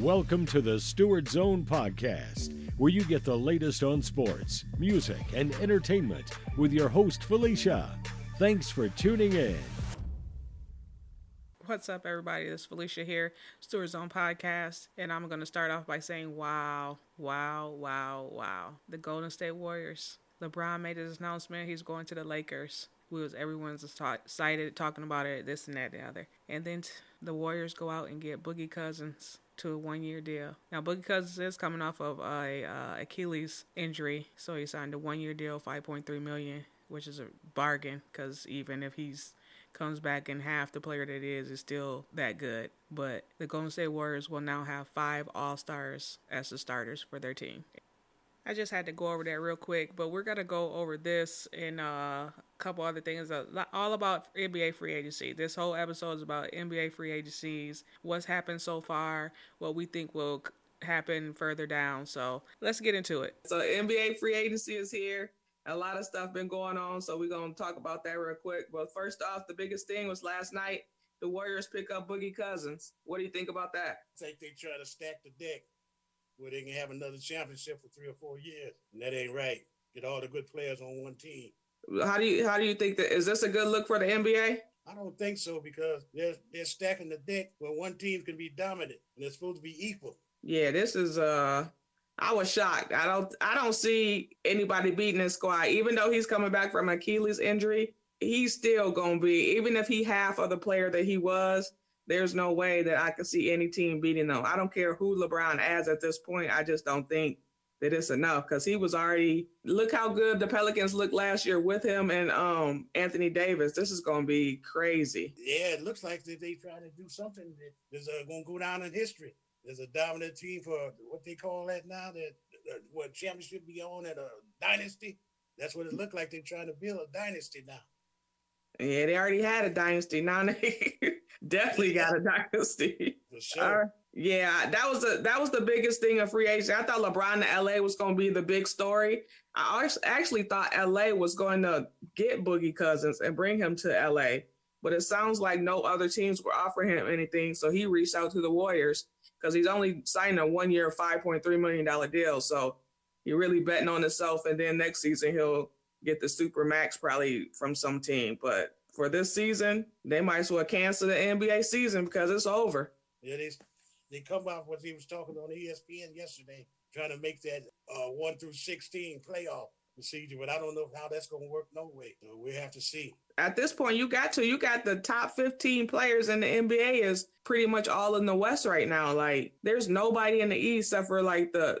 Welcome to the StewardZone Podcast, where you get the latest on sports, music, and entertainment with your host, Felicia. Thanks for tuning in. What's up, everybody? This is Felicia here, StewardZone Podcast, and I'm going to start off by saying, wow, wow, wow, wow. The Golden State Warriors. LeBron made his announcement he's going to the Lakers. We was everyone's excited talking about it, this and that, and the other. And then t- the Warriors go out and get Boogie Cousins to a one year deal. Now Boogie Cousins is coming off of a uh, Achilles injury, so he signed a one year deal, five point three million, which is a bargain because even if he's comes back in half the player that is is still that good. But the Golden State Warriors will now have five All Stars as the starters for their team. I just had to go over that real quick, but we're gonna go over this and uh, couple other things. Uh, all about NBA free agency. This whole episode is about NBA free agencies, what's happened so far, what we think will happen further down. So let's get into it. So NBA free agency is here. A lot of stuff been going on, so we're gonna talk about that real quick. But first off, the biggest thing was last night. The Warriors pick up Boogie Cousins. What do you think about that? I think they try to stack the deck where they can have another championship for three or four years, and that ain't right. Get all the good players on one team. How do you how do you think that is this a good look for the NBA? I don't think so because they're they're stacking the deck where one team can be dominant and it's supposed to be equal. Yeah, this is uh I was shocked. I don't I don't see anybody beating this squad. Even though he's coming back from Achilles injury, he's still gonna be, even if he half of the player that he was, there's no way that I could see any team beating them. I don't care who LeBron adds at this point. I just don't think that it's enough because he was already look how good the Pelicans looked last year with him and um Anthony Davis. This is going to be crazy. Yeah, it looks like that they trying to do something that is uh, going to go down in history. There's a dominant team for what they call that now that uh, what championship be on at a dynasty. That's what it looked like. They're trying to build a dynasty now. Yeah, they already had a dynasty. Now they definitely got a dynasty. For sure. Uh, yeah, that was the that was the biggest thing of free agency. I thought LeBron to LA was going to be the big story. I actually thought LA was going to get Boogie Cousins and bring him to LA, but it sounds like no other teams were offering him anything. So he reached out to the Warriors because he's only signing a one year, five point three million dollar deal. So he really betting on himself, and then next season he'll get the super max probably from some team. But for this season, they might as well cancel the NBA season because it's over. Yeah, they they come out what he was talking on ESPN yesterday, trying to make that uh, one through sixteen playoff procedure, but I don't know how that's going to work no way. So we have to see. At this point, you got to you got the top fifteen players in the NBA is pretty much all in the West right now. Like, there's nobody in the East except for like the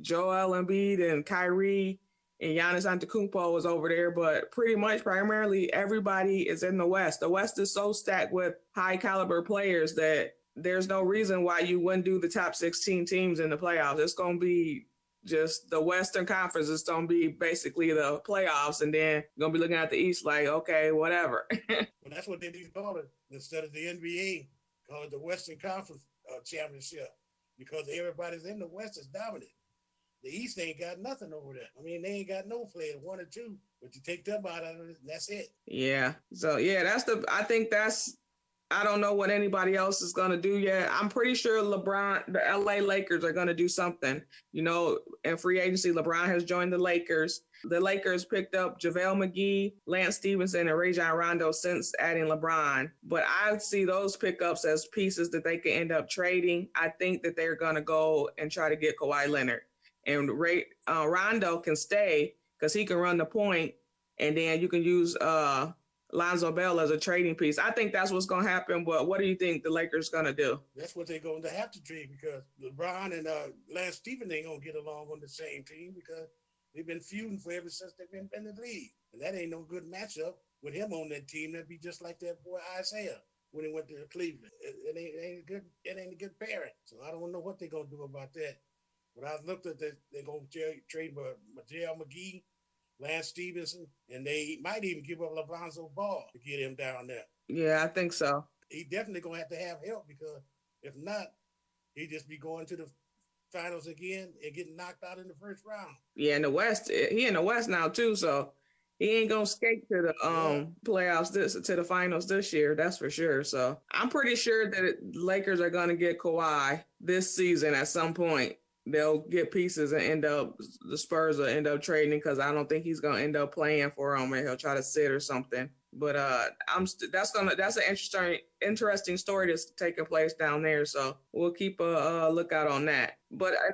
Joel Embiid and Kyrie and Giannis Antetokounmpo was over there, but pretty much primarily everybody is in the West. The West is so stacked with high caliber players that there's no reason why you wouldn't do the top 16 teams in the playoffs. It's going to be just the Western Conference is going to be basically the playoffs, and then going to be looking at the East like, okay, whatever. well, that's what they need to call it instead of the NBA, call it the Western Conference uh, Championship because everybody's in the West is dominant. The East ain't got nothing over there. I mean, they ain't got no player, one or two. But you take them out of it, that's it. Yeah. So yeah, that's the. I think that's. I don't know what anybody else is gonna do yet. I'm pretty sure LeBron, the LA Lakers are gonna do something. You know, in free agency, LeBron has joined the Lakers. The Lakers picked up JaVale McGee, Lance Stephenson, and Rajon Rondo since adding LeBron. But I see those pickups as pieces that they could end up trading. I think that they're gonna go and try to get Kawhi Leonard and Ray uh, Rondo can stay because he can run the point, and then you can use uh, Lonzo Ball as a trading piece. I think that's what's going to happen. But what do you think the Lakers going to do? That's what they're going to have to trade because LeBron and uh, Lance Stephen ain't going to get along on the same team because they've been feuding for ever since they've been in the league, and that ain't no good matchup with him on that team. That'd be just like that boy Isaiah when he went to Cleveland. It, it, ain't, it ain't a good. It ain't a good pairing. So I don't know what they're going to do about that. But I looked at that, they're going to trade JaVale McGee, Lance Stephenson, and they might even give up Lonzo Ball to get him down there. Yeah, I think so. He definitely to have to have help because if not, he just be going to the finals again and getting knocked out in the first round. Yeah, in the West, he in the West now too, so he ain't gonna skate to the um playoffs this to the finals this year. That's for sure. So I'm pretty sure that Lakers are gonna get Kawhi this season at some point. They'll get pieces and end up the Spurs will end up trading because I don't think he's gonna end up playing for them and he'll try to sit or something. But uh, I'm st- that's gonna that's an interesting interesting story that's taking place down there. So we'll keep a, a lookout on that. But I,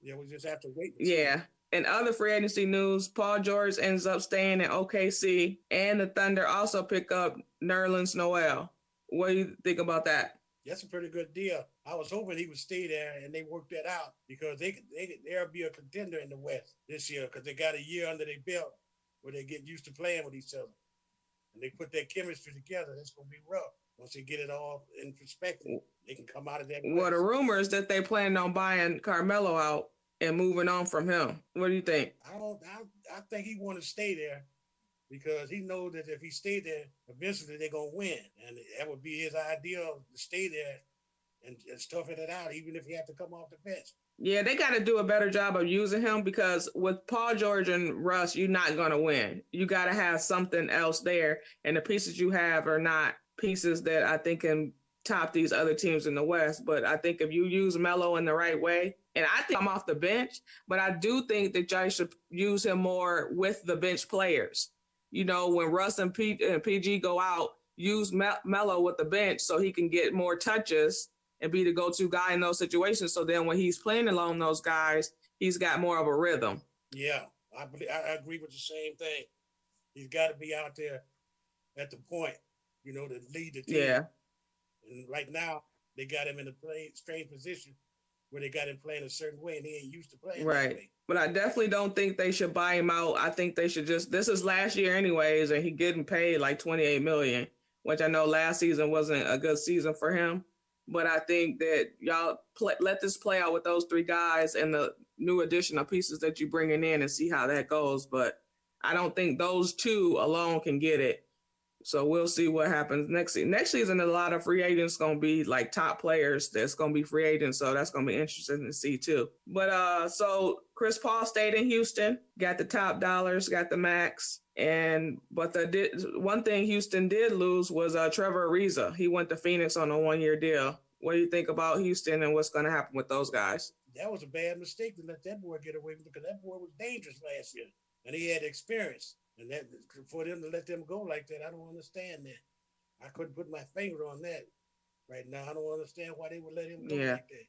yeah, we just have to wait. Yeah, in other free agency news, Paul George ends up staying in OKC, and the Thunder also pick up Nerlens Noel. What do you think about that? That's a pretty good deal. I was hoping he would stay there, and they worked that out because they they they'll be a contender in the West this year because they got a year under their belt where they get used to playing with each other, and they put their chemistry together. That's gonna be rough once they get it all in perspective. They can come out of that. Well, the rumors that they plan on buying Carmelo out and moving on from him. What do you think? I don't. I, I think he want to stay there because he knows that if he stayed there, eventually they're gonna win, and that would be his idea to stay there and, and stuffing it out, even if he had to come off the bench. Yeah, they got to do a better job of using him because with Paul George and Russ, you're not going to win. You got to have something else there, and the pieces you have are not pieces that I think can top these other teams in the West. But I think if you use Melo in the right way, and I think I'm off the bench, but I do think that y'all should use him more with the bench players. You know, when Russ and, P- uh, and PG go out, use Mel- Melo with the bench so he can get more touches and be the go-to guy in those situations. So then when he's playing along those guys, he's got more of a rhythm. Yeah, I, I agree with the same thing. He's got to be out there at the point, you know, to lead the team. Yeah. And right now, they got him in a play, strange position where they got him playing a certain way and he ain't used to playing. Right. But I definitely don't think they should buy him out. I think they should just this is last year anyways, and he getting paid like 28 million, which I know last season wasn't a good season for him. But I think that y'all play, let this play out with those three guys and the new addition of pieces that you're bringing in and see how that goes. But I don't think those two alone can get it. So we'll see what happens next season. Next season, a lot of free agents going to be like top players that's going to be free agents. So that's going to be interesting to see too. But uh, so Chris Paul stayed in Houston, got the top dollars, got the max. And but the one thing Houston did lose was uh, Trevor Ariza. He went to Phoenix on a one year deal. What do you think about Houston and what's going to happen with those guys? That was a bad mistake to let that boy get away because that boy was dangerous last year and he had experience. And that for them to let them go like that, I don't understand that. I couldn't put my finger on that right now. I don't understand why they would let him go yeah. like that.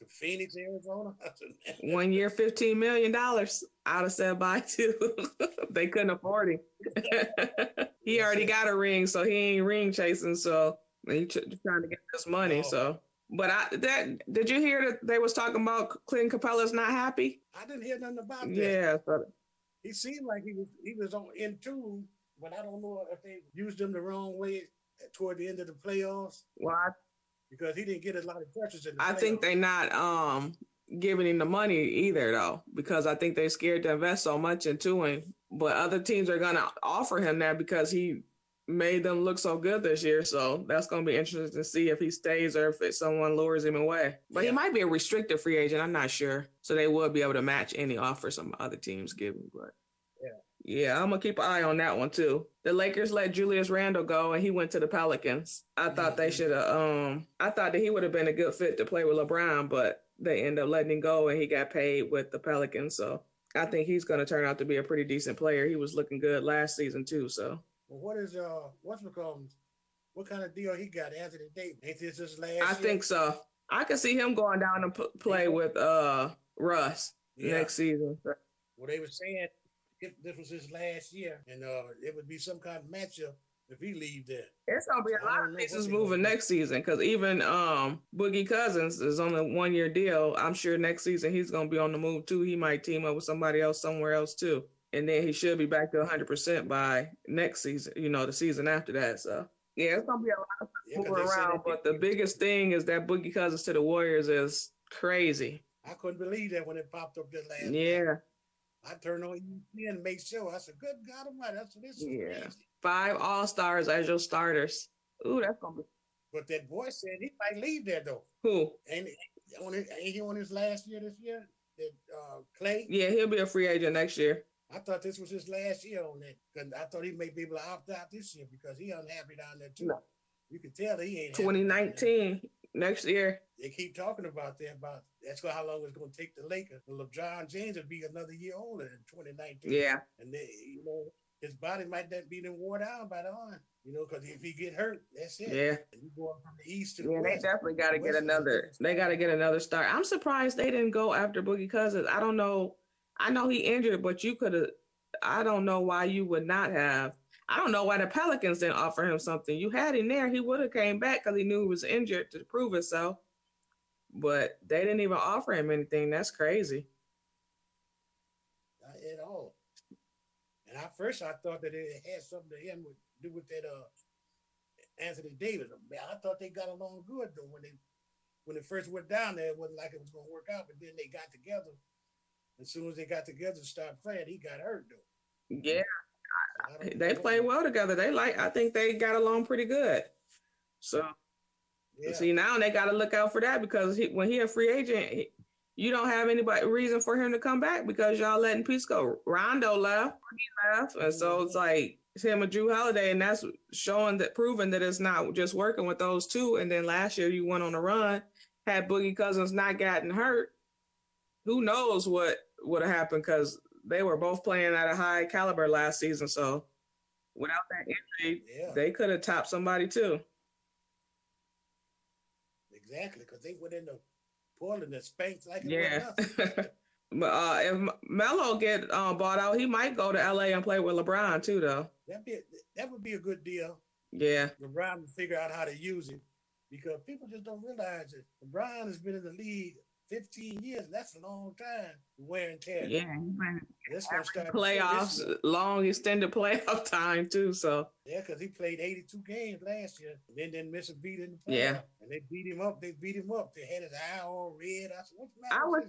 To Phoenix, Arizona. One year, fifteen million dollars. I'd have said bye too. they couldn't afford him. he already got a ring, so he ain't ring chasing. So he trying to get this money. Oh. So, but I that did you hear that they was talking about Clint Capela's not happy? I didn't hear nothing about that. Yeah, so he seemed like he was he was on in tune, but I don't know if they used him the wrong way toward the end of the playoffs. Why? Because he didn't get a lot of touches in. I think they're not um giving him the money either though, because I think they're scared to invest so much into him. But other teams are gonna offer him that because he made them look so good this year. So that's going to be interesting to see if he stays or if someone lures him away. But yeah. he might be a restricted free agent. I'm not sure. So they will be able to match any offer some other teams give him. But yeah, yeah, I'm gonna keep an eye on that one too. The Lakers let Julius Randle go, and he went to the Pelicans. I thought mm-hmm. they should have. Um, I thought that he would have been a good fit to play with LeBron, but they end up letting him go, and he got paid with the Pelicans. So I think he's going to turn out to be a pretty decent player. He was looking good last season too. So well, what is uh what's McCollum? What kind of deal he got? Anthony Davis? Ain't this his last? I year? think so. I can see him going down and p- play with uh Russ yeah. next season. Well, they were saying if this was his last year, and uh it would be some kind of matchup if he leave there. It's gonna be a lot of pieces moving next season because even um Boogie Cousins is on a one year deal. I'm sure next season he's gonna be on the move too. He might team up with somebody else somewhere else too and then he should be back to 100% by next season, you know, the season after that. So, yeah, it's going to be a lot of yeah, moving around. But the biggest thing is that Boogie Cousins to the Warriors is crazy. I couldn't believe that when it popped up this last Yeah. Night. I turned on ESPN and made sure. I said, good God Almighty, that's what this is. Yeah. Crazy. Five All Stars as your starters. Ooh, that's going to be. But that boy said he might leave there, though. Who? Ain't, ain't he on his last year this year? That uh, Klay? Yeah, he'll be a free agent next year. I thought this was his last year on that. Cause I thought he may be able to opt out this year because he unhappy down there too. No. You can tell that he ain't. happy down there. 2019 next year. They keep talking about that. About that's how long it's going to take the Lakers. Well, LeBron James would be another year older in 2019. Yeah. and they, you know, his body might not be then wore down by the. You know, because if he get hurt, that's it. Yeah. And you going from the east to the Yeah, they definitely got to get another. They got to get another start. I'm surprised they didn't go after Boogie Cousins. I don't know. I know he injured, but you could have. I don't know why you would not have. I don't know why the Pelicans didn't offer him something. You had him there. He would have came back because he knew he was injured to prove himself. But they didn't even offer him anything. That's crazy. Not at all. And at first, I thought that it had something to him with do with that uh Anthony Davis. Man, I thought they got along good though when they when it first went down there. It wasn't like it was going to work out, but then they got together. As soon as they got together and started playing, he got hurt though. Yeah, So they know. play well together. They like. I think they got along pretty good. So Yeah. See now they got to look out for that because he, when he a free agent, he, you don't have anybody reason for him to come back because y'all letting peace go. Rondo left, he left, and so mm-hmm. it's like it's him and Jrue Holiday, and that's showing that proving that it's not just working with those two. And then last year you went on a run, had Boogie Cousins not gotten hurt, who knows what would have happened because they were both playing at a high caliber last season. So without that injury, Yeah. they could have topped somebody too. Exactly, because they went into Portland and spanked like Yeah. But uh, if Melo get um, bought out, he might go to LA and play with LeBron too, though. That'd be that would be a good deal. Yeah, LeBron to figure out how to use it because people just don't realize it. LeBron has been in the league 15 years. That's a long time. Wear and tear. yeah, That's gonna start playoffs, long extended playoff time too. So Yeah, because he played 82 games last year and then didn't miss a beat in the playoffs. Yeah. And they beat him up. They beat him up. They had his eye all red. I said, what's the I matter was-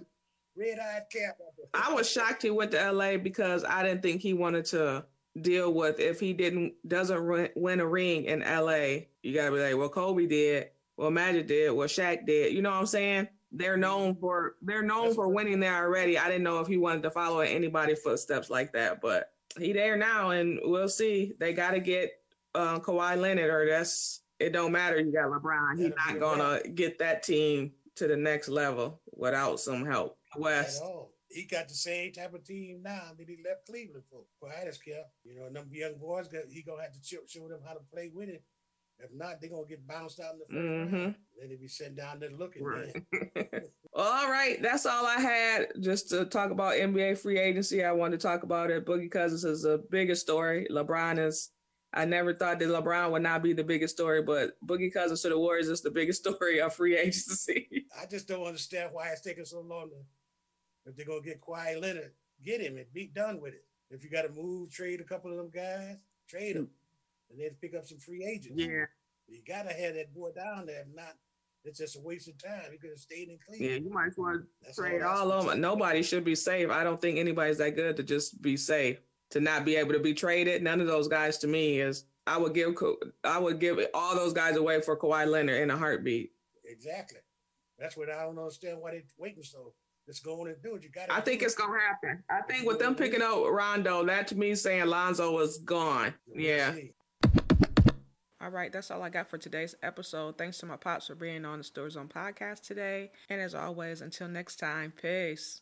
red-eyed cap? I was shocked he went to LA because I didn't think he wanted to deal with if he didn't doesn't win- win a ring in LA. You gotta be like, well, Kobe did, well, Magic did, well, Shaq did. You know what I'm saying? They're known for they're known That's for winning there already. I didn't know if he wanted to follow in anybody's footsteps like that, but he there now, and we'll see. They got to get uh, Kawhi Leonard, or that's it. Don't matter. You got LeBron. He's not gonna get that team to the next level without some help. West. He got the same type of team now that he left Cleveland for. Quiet as kept. You know, and them young boys, he to have to show them how to play with it. If not, they're going to get bounced out in the 1st Mhm. round. Then they be sitting down there looking. Right. All right, that's all I had just to talk about NBA free agency. I wanted to talk about it. Boogie Cousins is the biggest story. LeBron is. I never thought that LeBron would not be the biggest story, but Boogie Cousins to the Warriors is the biggest story of free agency. I just don't understand why it's taking so long to, if they're going to get Kawhi Leonard, get him and be done with it. If you got to move, trade a couple of them guys, trade them. And then pick up some free agents. Yeah. You got to have that boy down there. If not, it's just a waste of time. He could have stayed in clean. yeah, you might as well That's trade all of them. Nobody should be safe. I don't think anybody's that good to just be safe. To not be able to be traded, none of those guys to me is. I would give I would give all those guys away for Kawhi Leonard in a heartbeat. Exactly. That's what I don't understand why they're waiting so. Let's go on and do it. You got. I think it's gonna happen. I think with them picking up Rondo, that to me saying Lonzo was gone. Yeah. All right, that's all I got for today's episode. Thanks to my pops for being on the Store Zone podcast today. And as always, until next time, peace.